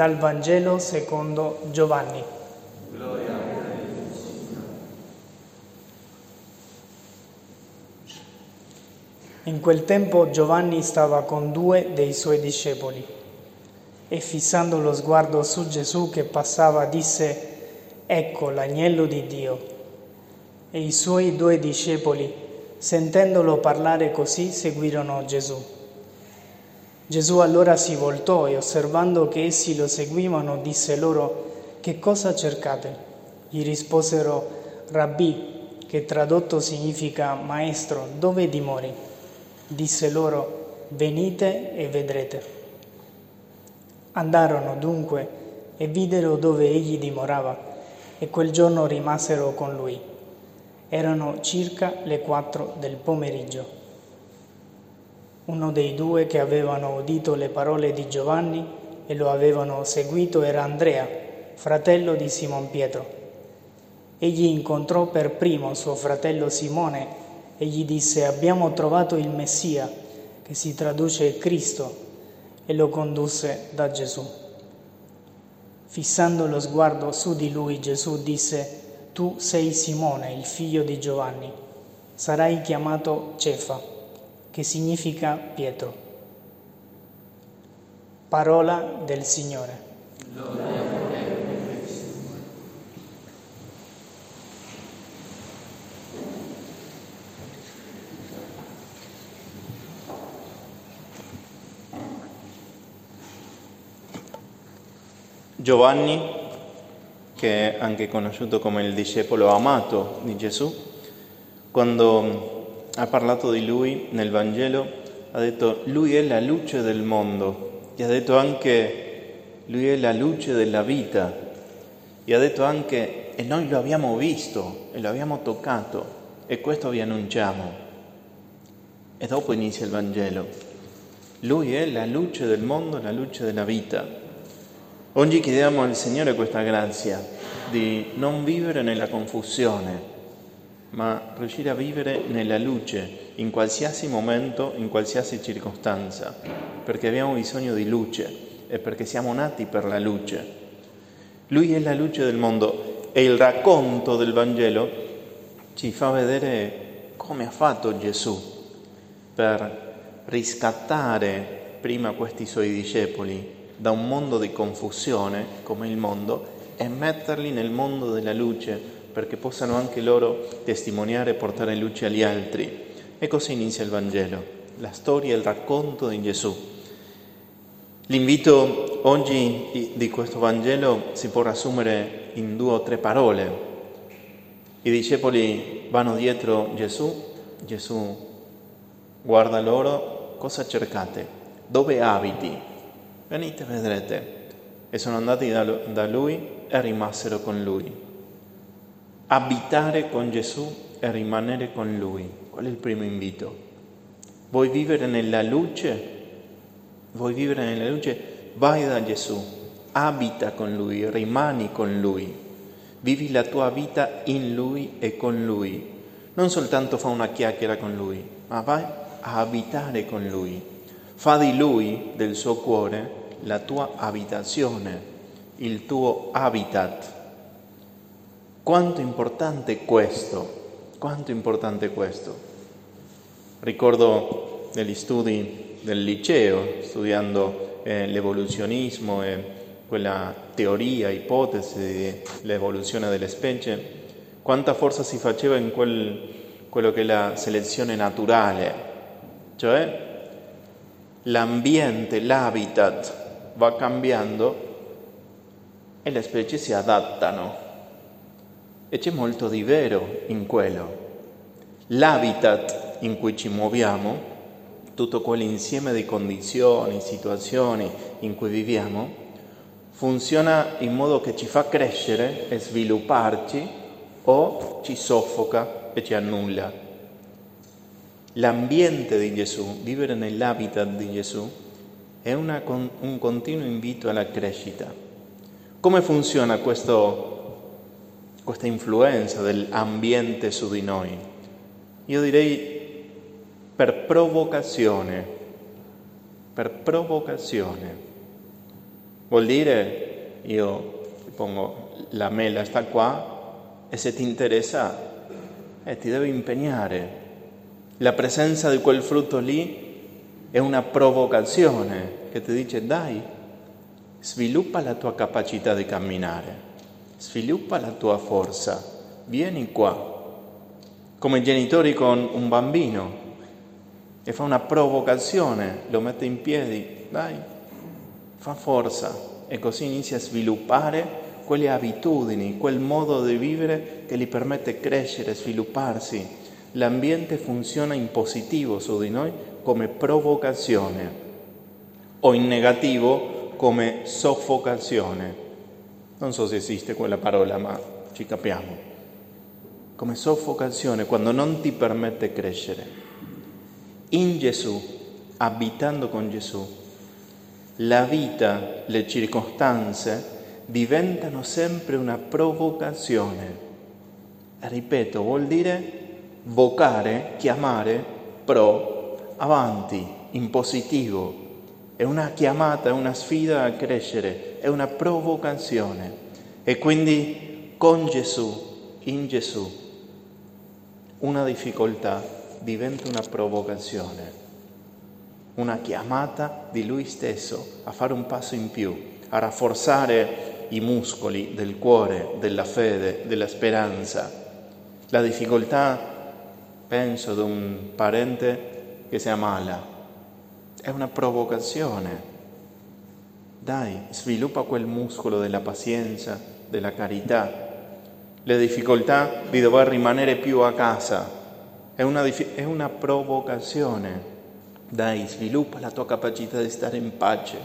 Dal Vangelo secondo Giovanni. In quel tempo Giovanni stava con due dei suoi discepoli e fissando lo sguardo su Gesù che passava disse, Ecco l'agnello di Dio. E i suoi due discepoli, sentendolo parlare così, seguirono Gesù. Gesù allora si voltò e osservando che essi lo seguivano, disse loro, Che cosa cercate? Gli risposero, Rabbì, che tradotto significa maestro, dove dimori? Disse loro, venite e vedrete. Andarono dunque e videro dove egli dimorava e quel giorno rimasero con lui. Erano circa le quattro del pomeriggio. Uno dei due che avevano udito le parole di Giovanni e lo avevano seguito era Andrea, fratello di Simon Pietro. Egli incontrò per primo suo fratello Simone e gli disse abbiamo trovato il Messia, che si traduce Cristo, e lo condusse da Gesù. Fissando lo sguardo su di lui, Gesù disse, tu sei Simone, il figlio di Giovanni, sarai chiamato Cefa, che significa Pietro. Parola del Signore. Giovanni, che è anche conosciuto come il discepolo amato di Gesù, quando ha parlato di lui nel Vangelo ha detto lui è la luce del mondo e ha detto anche lui è la luce della vita e ha detto anche e noi lo abbiamo visto e lo abbiamo toccato e questo vi annunciamo. E dopo inizia il Vangelo. Lui è la luce del mondo, la luce della vita. Oggi chiediamo al Signore questa grazia di non vivere nella confusione, ma riuscire a vivere nella luce in qualsiasi momento, in qualsiasi circostanza, perché abbiamo bisogno di luce e perché siamo nati per la luce. Lui è la luce del mondo e il racconto del Vangelo ci fa vedere come ha fatto Gesù per riscattare prima questi suoi discepoli da un mondo di confusione come il mondo e metterli nel mondo della luce perché possano anche loro testimoniare e portare luce agli altri. E così inizia il Vangelo, la storia il racconto di Gesù. L'invito oggi di questo Vangelo si può riassumere in due o tre parole. I discepoli vanno dietro Gesù, Gesù guarda loro, cosa cercate? Dove abiti? venite vedrete. E sono andati da, da lui e rimasero con lui. Abitare con Gesù e rimanere con lui. Qual è il primo invito? Vuoi vivere nella luce? Vuoi vivere nella luce? Vai da Gesù, abita con lui, rimani con lui, vivi la tua vita in lui e con lui. Non soltanto fa una chiacchiera con lui, ma vai a abitare con lui. Fa di lui, del suo cuore, la tua abitazione, il tuo habitat. Quanto importante è questo? Quanto importante questo? Ricordo negli studi del liceo, studiando eh, l'evoluzionismo e quella teoria, ipotesi dell'evoluzione delle specie, quanta forza si faceva in quel, quello che è la selezione naturale, cioè l'ambiente, l'habitat va cambiando e le specie si adattano. E c'è molto di vero in quello. L'habitat in cui ci muoviamo, tutto quell'insieme di condizioni, situazioni in cui viviamo, funziona in modo che ci fa crescere e svilupparci o ci soffoca e ci annulla. L'ambiente di Gesù, vivere nell'habitat di Gesù, è una, un continuo invito alla crescita. Come funziona questo, questa influenza dell'ambiente su di noi? Io direi per provocazione. per provocazione. Vuol dire, io ti pongo la mela sta qua e se ti interessa eh, ti devi impegnare. La presenza di quel frutto lì è una provocazione che ti dice dai, sviluppa la tua capacità di camminare, sviluppa la tua forza, vieni qua. Come genitori con un bambino e fa una provocazione, lo mette in piedi, dai, fa forza e così inizia a sviluppare quelle abitudini, quel modo di vivere che gli permette crescere, svilupparsi. L'ambiente funziona in positivo su di noi come provocazione o in negativo come soffocazione. Non so se esiste quella parola, ma ci capiamo. Come soffocazione, quando non ti permette crescere. In Gesù, abitando con Gesù, la vita, le circostanze diventano sempre una provocazione. Ripeto, vuol dire vocare, chiamare pro avanti, in positivo. È una chiamata, è una sfida a crescere, è una provocazione. E quindi con Gesù, in Gesù, una difficoltà diventa una provocazione, una chiamata di Lui stesso a fare un passo in più, a rafforzare i muscoli del cuore, della fede, della speranza. La difficoltà, penso, di un parente che si ammala, è una provocazione. Dai, sviluppa quel muscolo della pazienza, della carità. Le difficoltà di dover rimanere più a casa è una, è una provocazione. Dai, sviluppa la tua capacità di stare in pace,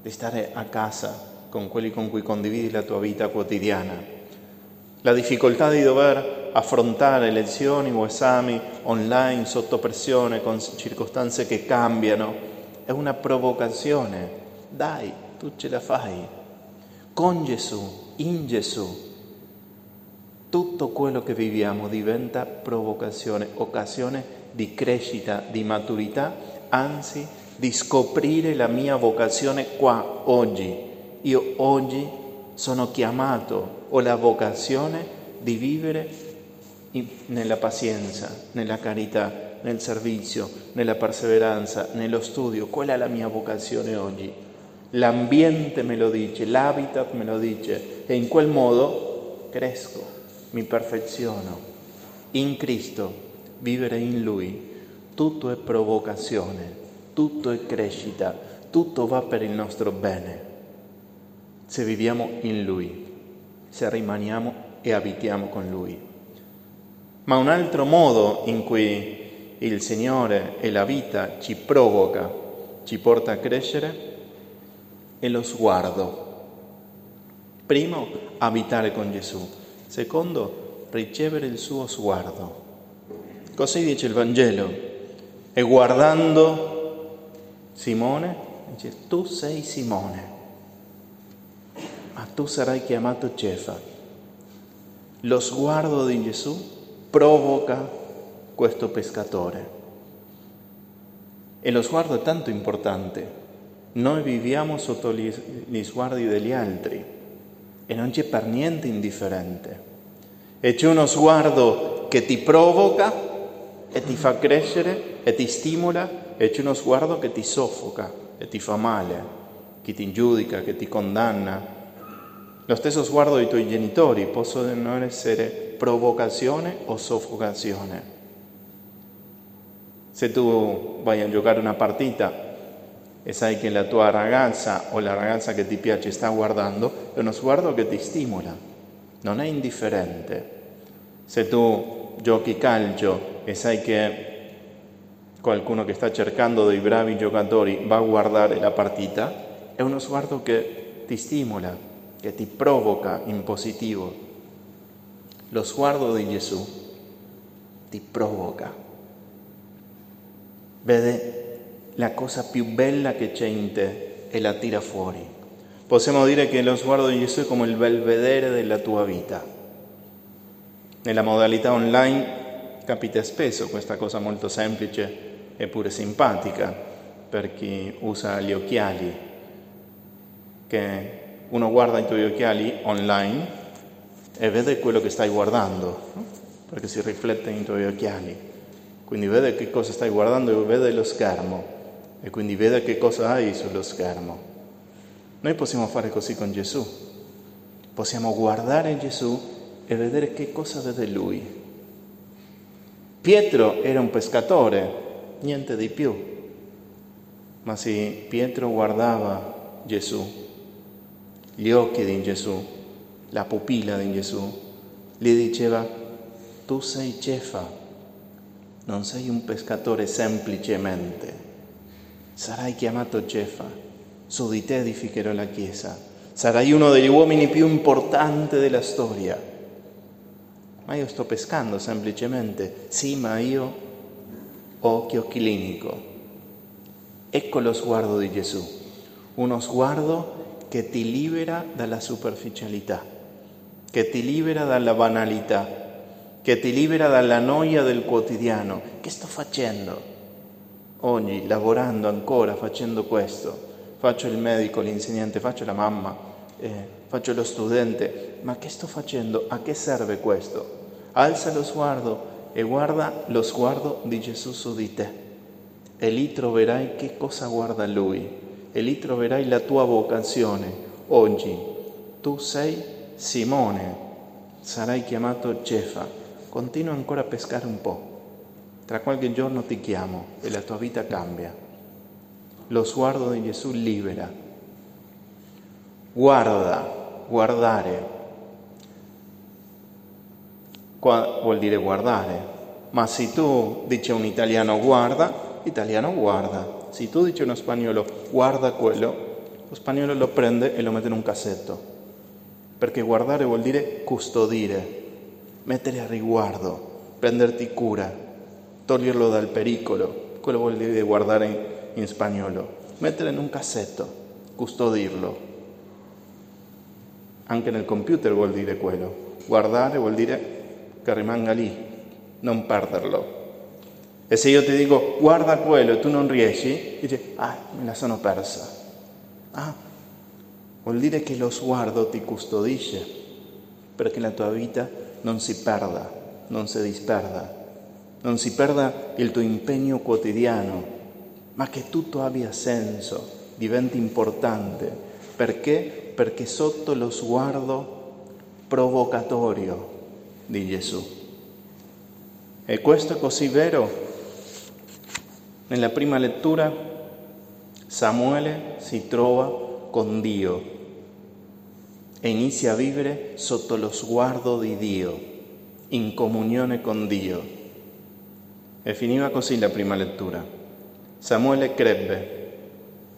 di stare a casa con quelli con cui condividi la tua vita quotidiana. La difficoltà di dover affrontare lezioni o esami online sotto pressione con circostanze che cambiano è una provocazione. Dai, tu ce la fai. Con Gesù, in Gesù, tutto quello che viviamo diventa provocazione, occasione di crescita, di maturità, anzi di scoprire la mia vocazione qua oggi. Io oggi sono chiamato, ho la vocazione di vivere nella pazienza, nella carità, nel servizio, nella perseveranza, nello studio. Quella è la mia vocazione oggi. L'ambiente me lo dice, l'habitat me lo dice e in quel modo cresco, mi perfeziono. In Cristo, vivere in Lui, tutto è provocazione, tutto è crescita, tutto va per il nostro bene se viviamo in Lui, se rimaniamo e abitiamo con Lui. Ma un altro modo in cui il Signore e la vita ci provoca, ci porta a crescere, è lo sguardo. Primo, abitare con Gesù. Secondo, ricevere il suo sguardo. Così dice il Vangelo. E guardando Simone, dice, tu sei Simone ma tu sarai chiamato Cefa. Lo sguardo di Gesù provoca questo pescatore. E lo sguardo è tanto importante. Noi viviamo sotto gli, sguardi degli altri e non c'è per niente indifferente. E c'è uno sguardo che ti provoca e ti fa crescere e ti stimola e c'è uno sguardo che ti soffoca e ti fa male, che ti giudica, che ti condanna, lo stesso sguardo dei tuoi genitori possono essere provocazione o soffocazione. Se tu vai a giocare una partita e sai che la tua ragazza o la ragazza che ti piace sta guardando, è uno sguardo che ti stimola, non è indifferente. Se tu giochi calcio e sai che qualcuno che sta cercando dei bravi giocatori va a guardare la partita, è uno sguardo che ti stimola, che ti provoca in positivo. Lo sguardo di Gesù ti provoca. Vede la cosa più bella che c'è in te e la tira fuori. Possiamo dire che lo sguardo di Gesù è come il belvedere della tua vita. Nella modalità online capita spesso questa cosa molto semplice eppure simpatica. per chi usa gli occhiali, che uno guarda i tuoi occhiali online e vede quello che stai guardando, no? perché si riflette nei tuoi occhiali. Quindi vede che cosa stai guardando e vede lo schermo e quindi vede che cosa hai sullo schermo. Noi possiamo fare così con Gesù. Possiamo guardare Gesù e vedere che cosa vede Lui. Pietro era un pescatore, niente di più. Ma se Pietro guardava Gesù, gli occhi di Gesù, la pupilla di Gesù, gli diceva, tu sei Cefa, non sei un pescatore semplicemente, sarai chiamato Cefa su di te edificherò la Chiesa. Sarai uno degli uomini più importanti della storia. Ma io sto pescando semplicemente. Sì, ma io occhio clinico. Ecco lo sguardo di Gesù. Uno sguardo che ti libera dalla superficialità, che ti libera dalla banalità, che ti libera dalla noia del quotidiano. Che sto facendo? Oggi, lavorando ancora, facendo questo faccio il medico, l'insegnante, faccio la mamma, eh, faccio lo studente, ma che sto facendo? A che serve questo? Alza lo sguardo e guarda lo sguardo di Gesù su di te e lì troverai che cosa guarda Lui e lì troverai la tua vocazione. Oggi tu sei Simone, sarai chiamato Cefa, continua ancora a pescare un po', tra qualche giorno ti chiamo e la tua vita cambia lo sguardo di Gesù libera. Guarda, guardare. Qua vuol dire guardare. Ma se tu dici a un italiano guarda, l'italiano guarda. Se tu dici a uno spagnolo guarda quello, lo spagnolo lo prende e lo mette in un cassetto. Perché guardare vuol dire custodire, mettere a riguardo, prenderti cura, toglierlo dal pericolo. Quello vuol dire guardare in in spagnolo, mettere in un cassetto, custodirlo. Anche nel computer vuol dire quello. Guardare vuol dire che rimanga lì, non perderlo. E se io ti dico guarda quello e tu non riesci, dici ah, me la sono persa. Ah, vuol che lo sguardo ti custodisce perché la tua vita non si perda, non si disperda, non si perda il tuo impegno quotidiano, ma che tutto abbia senso, diventi importante. Perché? Perché sotto lo sguardo provocatorio di Gesù. E questo è così vero. Nella prima lettura Samuele si trova con Dio e a vivere sotto lo sguardo di Dio, in comunione con Dio. E finiva così la prima lettura. Samuele crebbe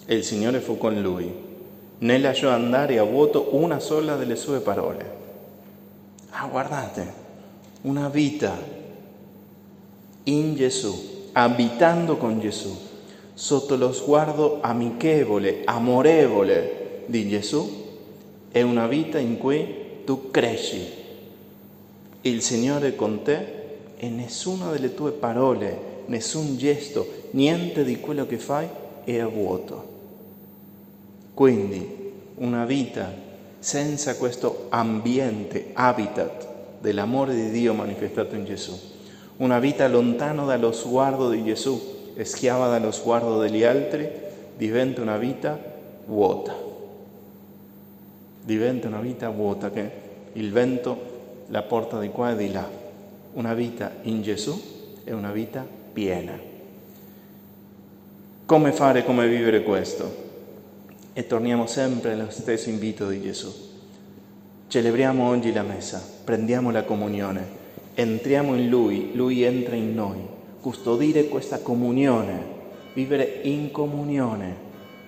e il Signore fu con lui, né lasciò andare a vuoto una sola delle sue parole. Ah, guardate, una vita in Gesù, abitando con Gesù, sotto lo sguardo amichevole, amorevole di Gesù, è una vita in cui tu cresci. Il Signore è con te e nessuna delle tue parole nessun gesto, niente di quello che fai è a vuoto. Quindi una vita senza questo ambiente, habitat dell'amore di Dio manifestato in Gesù, una vita lontano dallo sguardo di Gesù e schiava dallo sguardo degli altri, diventa una vita vuota. Diventa una vita vuota che il vento la porta di qua e di là. Una vita in Gesù è una vita piena. Come fare, come vivere questo? E torniamo sempre allo stesso invito di Gesù. Celebriamo oggi la messa, prendiamo la comunione, entriamo in Lui, Lui entra in noi. Custodire questa comunione, vivere in comunione.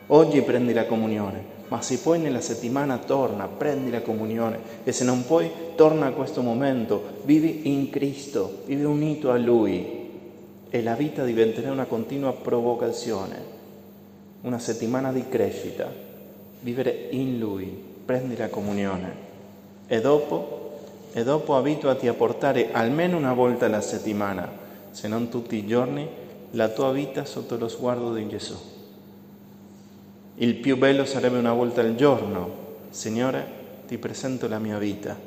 Oggi prendi la comunione, ma se poi nella settimana torna, prendi la comunione. E se non puoi, torna a questo momento, vivi in Cristo, vivi unito a Lui, e la vita diventerà una continua provocazione, una settimana di crescita, vivere in Lui, prendi la comunione. E dopo, e dopo abituati a portare almeno una volta alla settimana, se non tutti i giorni, la tua vita sotto lo sguardo di Gesù. Il più bello sarebbe una volta al giorno. Signore, ti presento la mia vita.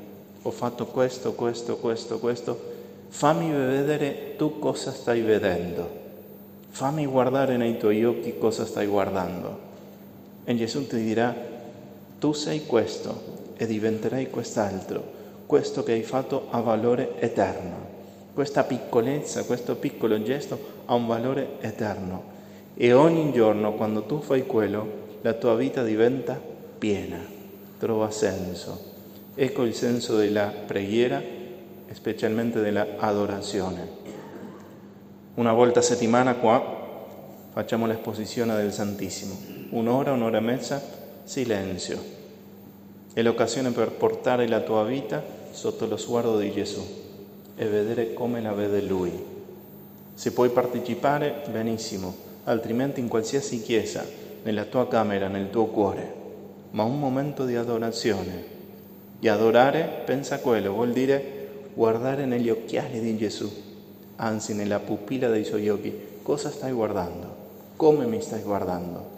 Ho fatto questo, questo, questo, questo. Fammi vedere tu cosa stai vedendo. Fammi guardare nei tuoi occhi cosa stai guardando. E Gesù ti dirà, tu sei questo e diventerai quest'altro. Questo che hai fatto ha valore eterno. Questa piccolezza, questo piccolo gesto ha un valore eterno. E ogni giorno quando tu fai quello, la tua vita diventa piena, trova senso. Ecco il senso della preghiera, specialmente dell'adorazione. Una volta a settimana qua facciamo l'esposizione del Santissimo. Un'ora, un'ora e mezza, silenzio. È l'occasione per portare la tua vita sotto lo sguardo di Gesù e vedere come la vede Lui. Se puoi partecipare, benissimo, altrimenti in qualsiasi chiesa, nella tua camera, nel tuo cuore, ma un momento di adorazione. E adorare, pensa quello, vuol dire guardare negli occhiali di Gesù anzi nella pupilla dei suoi occhi, cosa stai guardando? Come mi stai guardando?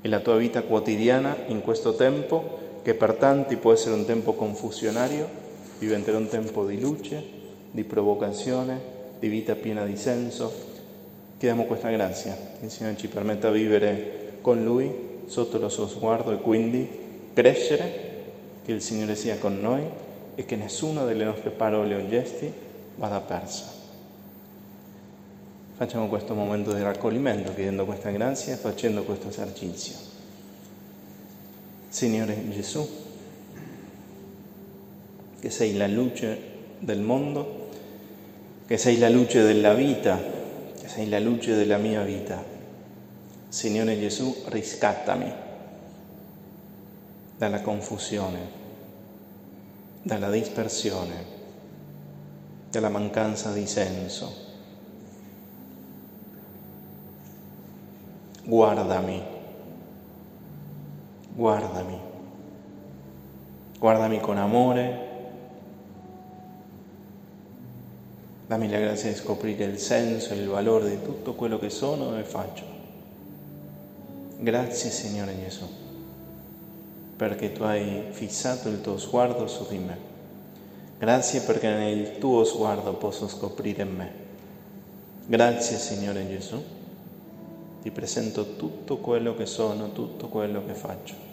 E la tua vita quotidiana in questo tempo, che per tanti può essere un tempo confusionario, diventerà un tempo di luce, di provocazione, di vita piena di senso. Chiediamo questa grazia, che il Signore ci permetta di vivere con Lui sotto lo suo sguardo e quindi crescere, che il Signore sia con noi e che nessuna delle nostre parole o gesti vada persa. Facciamo questo momento di raccoglimento chiedendo questa grazia e facendo questo esercizio. Signore Gesù, che sei la luce del mondo, che sei la luce della vita, che sei la luce della mia vita. Signore Gesù, riscattami dalla confusione, dalla dispersione, dalla mancanza di senso guardami, guardami, guardami con amore, dammi la grazia di scoprire il senso e il valore di tutto quello che sono e faccio. Grazie Signore Gesù, perché tu hai fissato il tuo sguardo su di me. Grazie perché nel tuo sguardo posso scoprire me. Grazie Signore Gesù ti presento tutto quello che sono, tutto quello che faccio.